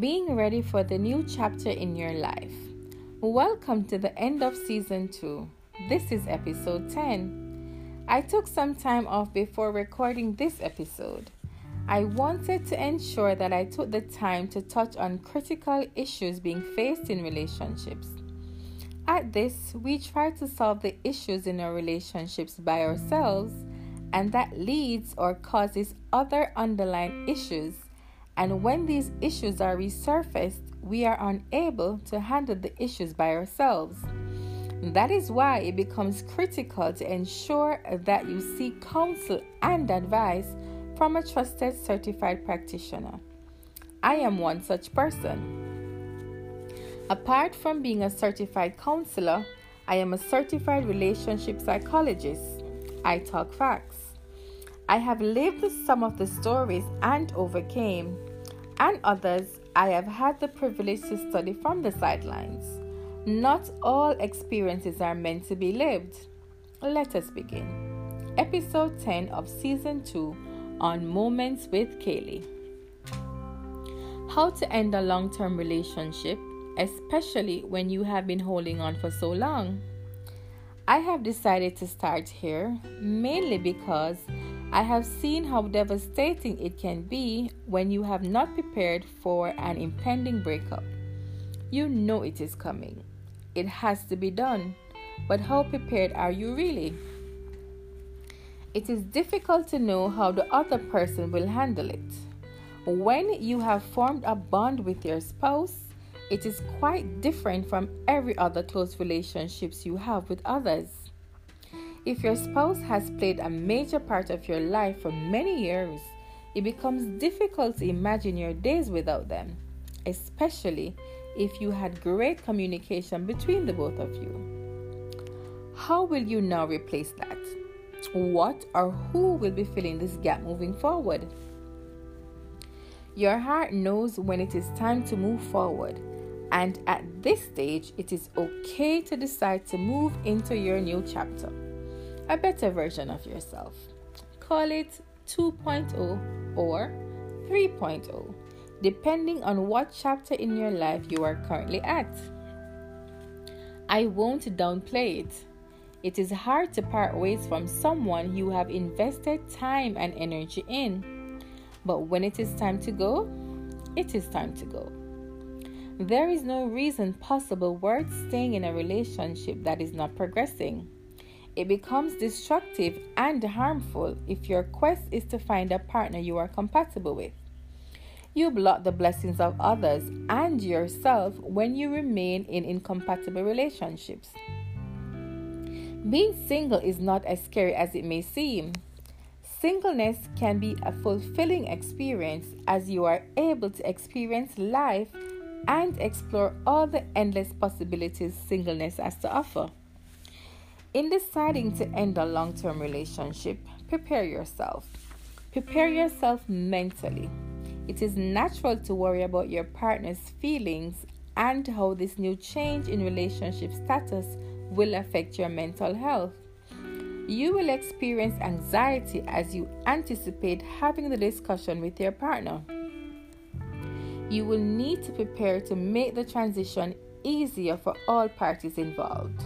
being ready for the new chapter in your life. Welcome to the end of season 2. This is episode 10. I took some time off before recording this episode. I wanted to ensure that I took the time to touch on critical issues being faced in relationships. At this, we try to solve the issues in our relationships by ourselves, and that leads or causes other underlying issues and when these issues are resurfaced, we are unable to handle the issues by ourselves. That is why it becomes critical to ensure that you seek counsel and advice from a trusted certified practitioner. I am one such person. Apart from being a certified counselor, I am a certified relationship psychologist. I talk facts. I have lived some of the stories and overcame, and others I have had the privilege to study from the sidelines. Not all experiences are meant to be lived. Let us begin. Episode 10 of Season 2 on Moments with Kaylee. How to end a long term relationship, especially when you have been holding on for so long. I have decided to start here mainly because I have seen how devastating it can be when you have not prepared for an impending breakup. You know it is coming, it has to be done, but how prepared are you really? It is difficult to know how the other person will handle it. When you have formed a bond with your spouse, it is quite different from every other close relationships you have with others. If your spouse has played a major part of your life for many years, it becomes difficult to imagine your days without them, especially if you had great communication between the both of you. How will you now replace that? What or who will be filling this gap moving forward? Your heart knows when it is time to move forward, and at this stage, it is okay to decide to move into your new chapter a better version of yourself. Call it 2.0 or 3.0, depending on what chapter in your life you are currently at. I won't downplay it. It is hard to part ways from someone you have invested time and energy in. But when it is time to go, it is time to go. There is no reason possible worth staying in a relationship that is not progressing. It becomes destructive and harmful if your quest is to find a partner you are compatible with. You block the blessings of others and yourself when you remain in incompatible relationships. Being single is not as scary as it may seem. Singleness can be a fulfilling experience as you are able to experience life and explore all the endless possibilities singleness has to offer. In deciding to end a long term relationship, prepare yourself. Prepare yourself mentally. It is natural to worry about your partner's feelings and how this new change in relationship status will affect your mental health. You will experience anxiety as you anticipate having the discussion with your partner. You will need to prepare to make the transition easier for all parties involved.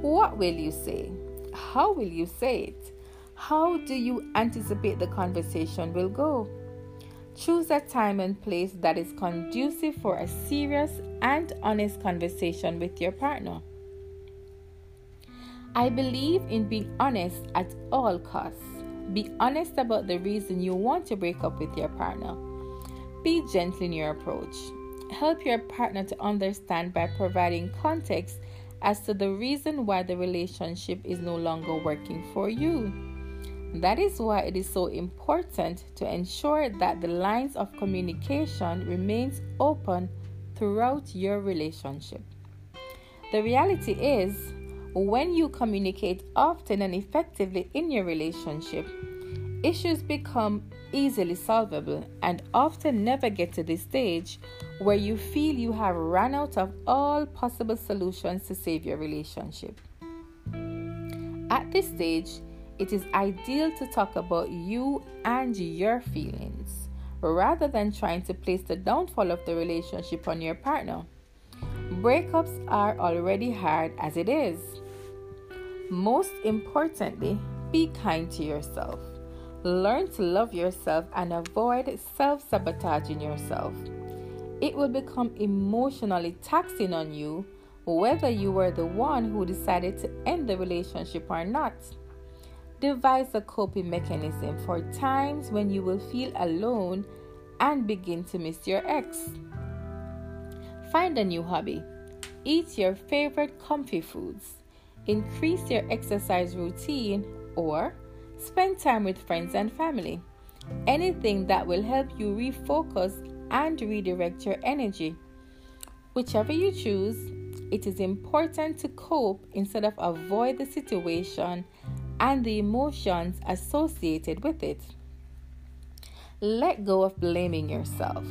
What will you say? How will you say it? How do you anticipate the conversation will go? Choose a time and place that is conducive for a serious and honest conversation with your partner. I believe in being honest at all costs. Be honest about the reason you want to break up with your partner. Be gentle in your approach. Help your partner to understand by providing context as to the reason why the relationship is no longer working for you. That is why it is so important to ensure that the lines of communication remains open throughout your relationship. The reality is, when you communicate often and effectively in your relationship, issues become easily solvable and often never get to this stage where you feel you have run out of all possible solutions to save your relationship. At this stage, it is ideal to talk about you and your feelings. rather than trying to place the downfall of the relationship on your partner. Breakups are already hard as it is. Most importantly, be kind to yourself. Learn to love yourself and avoid self sabotaging yourself. It will become emotionally taxing on you whether you were the one who decided to end the relationship or not. Devise a coping mechanism for times when you will feel alone and begin to miss your ex. Find a new hobby. Eat your favorite comfy foods. Increase your exercise routine or spend time with friends and family. Anything that will help you refocus and redirect your energy. Whichever you choose, it is important to cope instead of avoid the situation and the emotions associated with it. Let go of blaming yourself.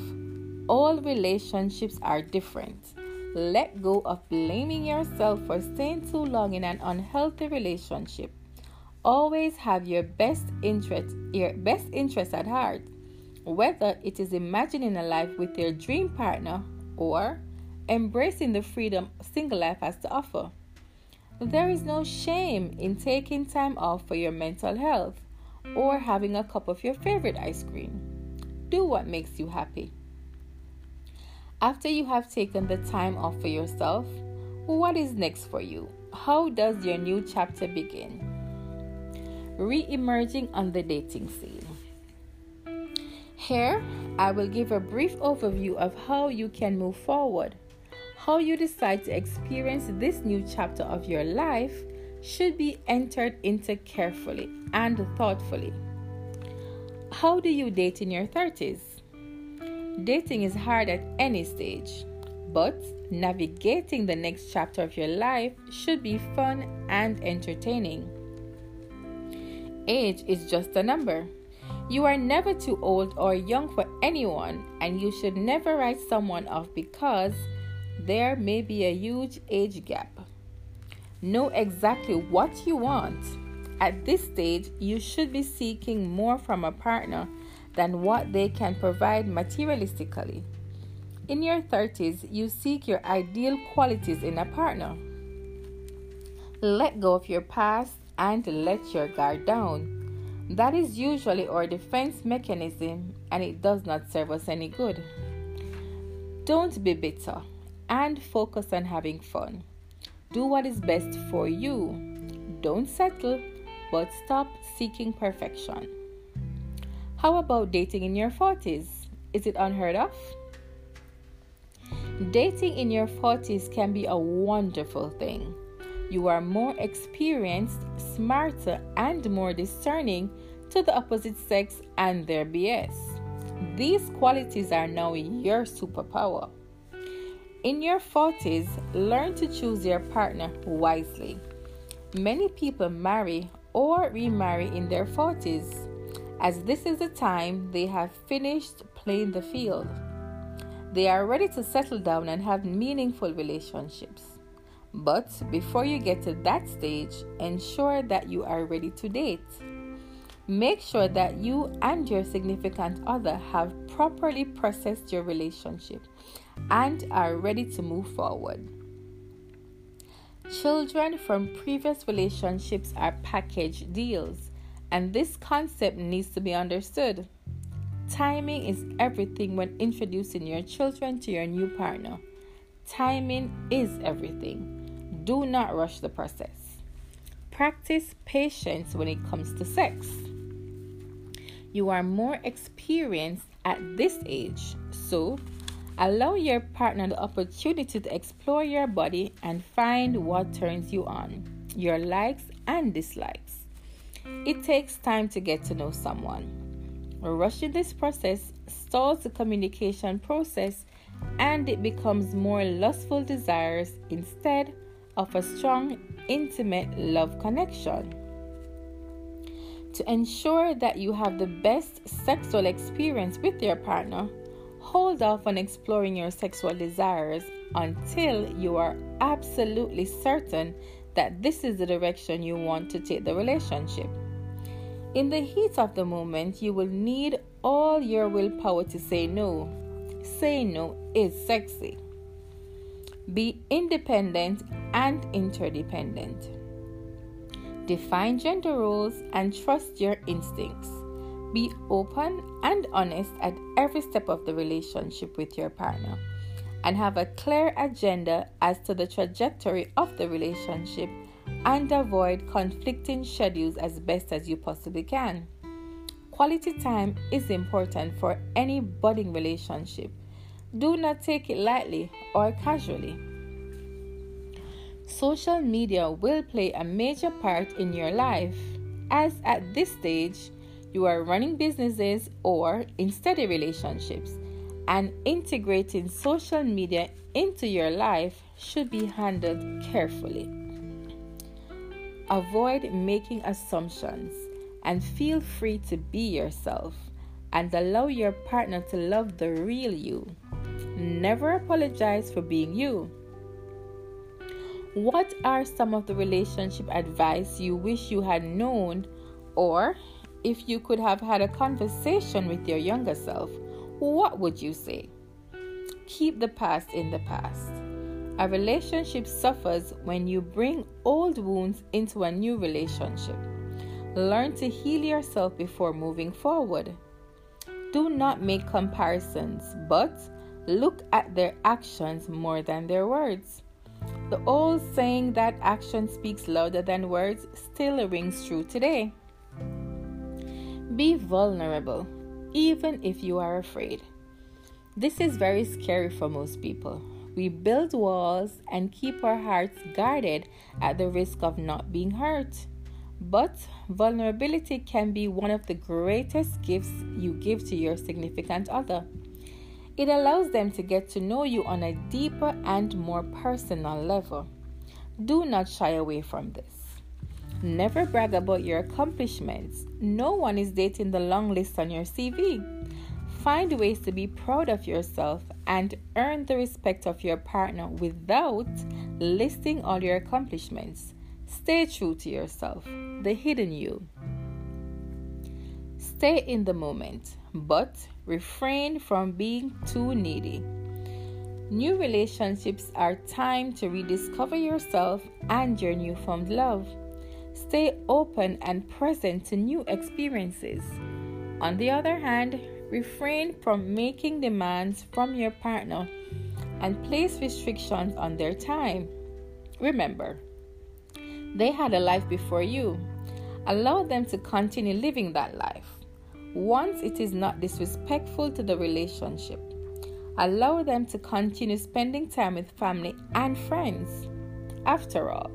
All relationships are different. Let go of blaming yourself for staying too long in an unhealthy relationship. Always have your best interest your best interest at heart, whether it is imagining a life with your dream partner or embracing the freedom single life has to offer. There is no shame in taking time off for your mental health or having a cup of your favorite ice cream. Do what makes you happy. After you have taken the time off for yourself, what is next for you? How does your new chapter begin? Re emerging on the dating scene. Here, I will give a brief overview of how you can move forward how you decide to experience this new chapter of your life should be entered into carefully and thoughtfully. How do you date in your 30s? Dating is hard at any stage, but navigating the next chapter of your life should be fun and entertaining. Age is just a number. You are never too old or young for anyone, and you should never write someone off because there may be a huge age gap. Know exactly what you want. At this stage, you should be seeking more from a partner than what they can provide materialistically. In your 30s, you seek your ideal qualities in a partner. Let go of your past and let your guard down. That is usually our defense mechanism and it does not serve us any good. Don't be bitter and focus on having fun. Do what is best for you. Don't settle, but stop seeking perfection. How about dating in your 40s? Is it unheard of? Dating in your 40s can be a wonderful thing. You are more experienced, smarter, and more discerning to the opposite sex and their BS. These qualities are now your superpower. In your 40s, learn to choose your partner wisely. Many people marry or remarry in their 40s, as this is the time they have finished playing the field. They are ready to settle down and have meaningful relationships. But before you get to that stage, ensure that you are ready to date. Make sure that you and your significant other have properly processed your relationship and are ready to move forward. Children from previous relationships are package deals, and this concept needs to be understood. Timing is everything when introducing your children to your new partner. Timing is everything. Do not rush the process. Practice patience when it comes to sex. You are more experienced at this age, so Allow your partner the opportunity to explore your body and find what turns you on, your likes and dislikes. It takes time to get to know someone. Rushing this process stalls the communication process and it becomes more lustful desires instead of a strong, intimate love connection. To ensure that you have the best sexual experience with your partner, hold off on exploring your sexual desires until you are absolutely certain that this is the direction you want to take the relationship. In the heat of the moment, you will need all your willpower to say no. Say no is sexy. Be independent and interdependent. Define gender roles and trust your instincts. Be open and honest at every step of the relationship with your partner and have a clear agenda as to the trajectory of the relationship and avoid conflicting schedules as best as you possibly can. Quality time is important for any budding relationship. Do not take it lightly or casually. Social media will play a major part in your life, as at this stage, you are running businesses or in steady relationships, and integrating social media into your life should be handled carefully. Avoid making assumptions and feel free to be yourself and allow your partner to love the real you. Never apologize for being you. What are some of the relationship advice you wish you had known, or if you could have had a conversation with your younger self, what would you say? Keep the past in the past. A relationship suffers when you bring old wounds into a new relationship. Learn to heal yourself before moving forward. Do not make comparisons, but look at their actions more than their words. The old saying that action speaks louder than words still rings true today. Be vulnerable, even if you are afraid. This is very scary for most people. We build walls and keep our hearts guarded at the risk of not being hurt. But vulnerability can be one of the greatest gifts you give to your significant other. It allows them to get to know you on a deeper and more personal level. Do not shy away from this. Never brag about your accomplishments. No one is dating the long list on your CV. Find ways to be proud of yourself and earn the respect of your partner without listing all your accomplishments. Stay true to yourself, the hidden you. Stay in the moment, but refrain from being too needy. New relationships are time to rediscover yourself and your newfound love. Stay open and present to new experiences. On the other hand, Refrain from making demands from your partner and place restrictions on their time. Remember, they had a life before you. Allow them to continue living that life. Once it is not disrespectful to the relationship, allow them to continue spending time with family and friends. After all,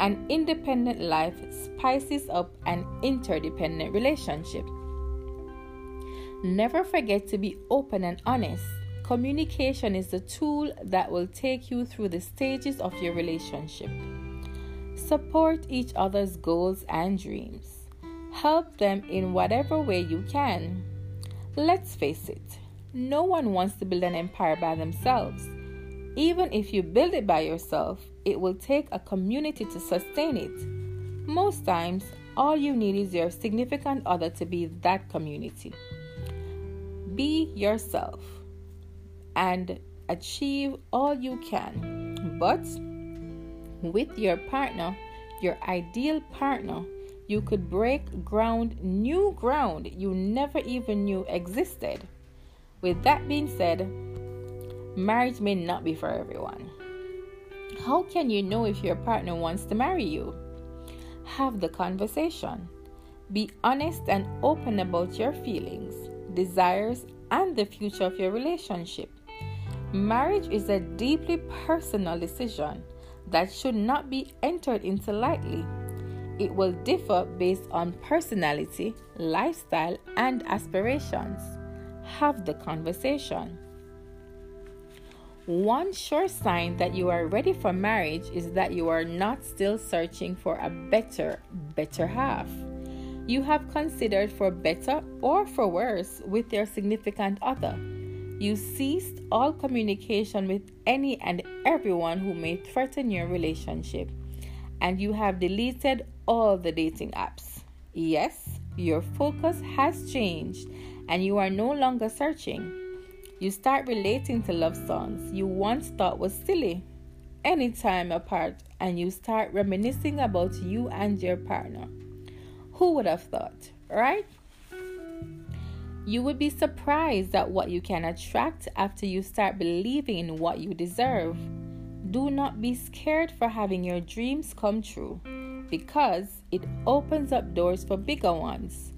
an independent life spices up an interdependent relationship. Never forget to be open and honest. Communication is the tool that will take you through the stages of your relationship. Support each other's goals and dreams. Help them in whatever way you can. Let's face it, no one wants to build an empire by themselves. Even if you build it by yourself, it will take a community to sustain it. Most times, all you need is your significant other to be that community. Be yourself and achieve all you can. But with your partner, your ideal partner, you could break ground, new ground you never even knew existed. With that being said, marriage may not be for everyone. How can you know if your partner wants to marry you? Have the conversation. Be honest and open about your feelings desires, and the future of your relationship. Marriage is a deeply personal decision that should not be entered into lightly. It will differ based on personality, lifestyle, and aspirations. Have the conversation. One sure sign that you are ready for marriage is that you are not still searching for a better, better half you have considered for better or for worse with your significant other. You ceased all communication with any and everyone who may threaten your relationship, and you have deleted all the dating apps. Yes, your focus has changed, and you are no longer searching. You start relating to love songs you once thought was silly anytime apart, and you start reminiscing about you and your partner. Who would have thought, right? You would be surprised at what you can attract after you start believing in what you deserve. Do not be scared for having your dreams come true because it opens up doors for bigger ones.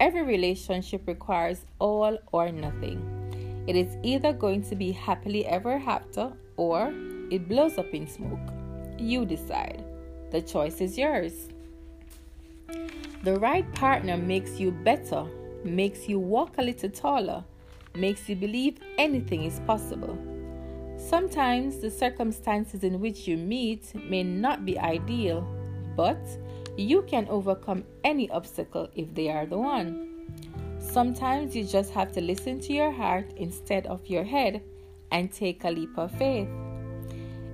Every relationship requires all or nothing. It is either going to be happily ever after or it blows up in smoke. You decide. The choice is yours. The right partner makes you better makes you walk a little taller, makes you believe anything is possible. Sometimes the circumstances in which you meet may not be ideal, but you can overcome any obstacle if they are the one. Sometimes you just have to listen to your heart instead of your head and take a leap of faith.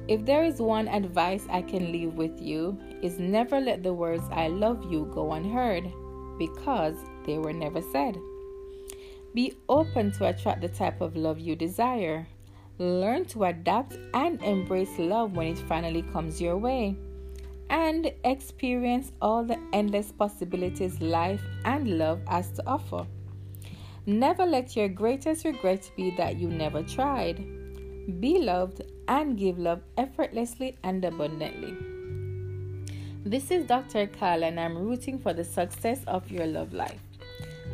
If there is one advice I can leave with you, is never let the words I love you go unheard because they were never said. Be open to attract the type of love you desire. Learn to adapt and embrace love when it finally comes your way. And experience all the endless possibilities life and love has to offer. Never let your greatest regret be that you never tried. Be loved and give love effortlessly and abundantly. This is Dr. Kyle, and I'm rooting for the success of your love life.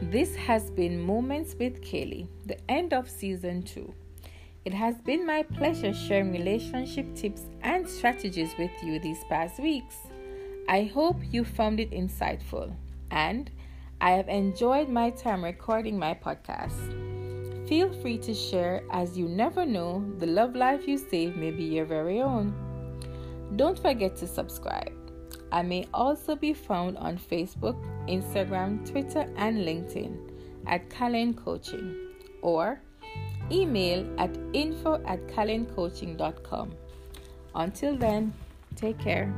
This has been Moments with Kaylee, the end of season two. It has been my pleasure sharing relationship tips and strategies with you these past weeks. I hope you found it insightful and I have enjoyed my time recording my podcast. Feel free to share as you never know the love life you save may be your very own. Don't forget to subscribe. I may also be found on Facebook, Instagram, Twitter, and LinkedIn at Kalin Coaching or email at info at kalencoaching.com. Until then, take care.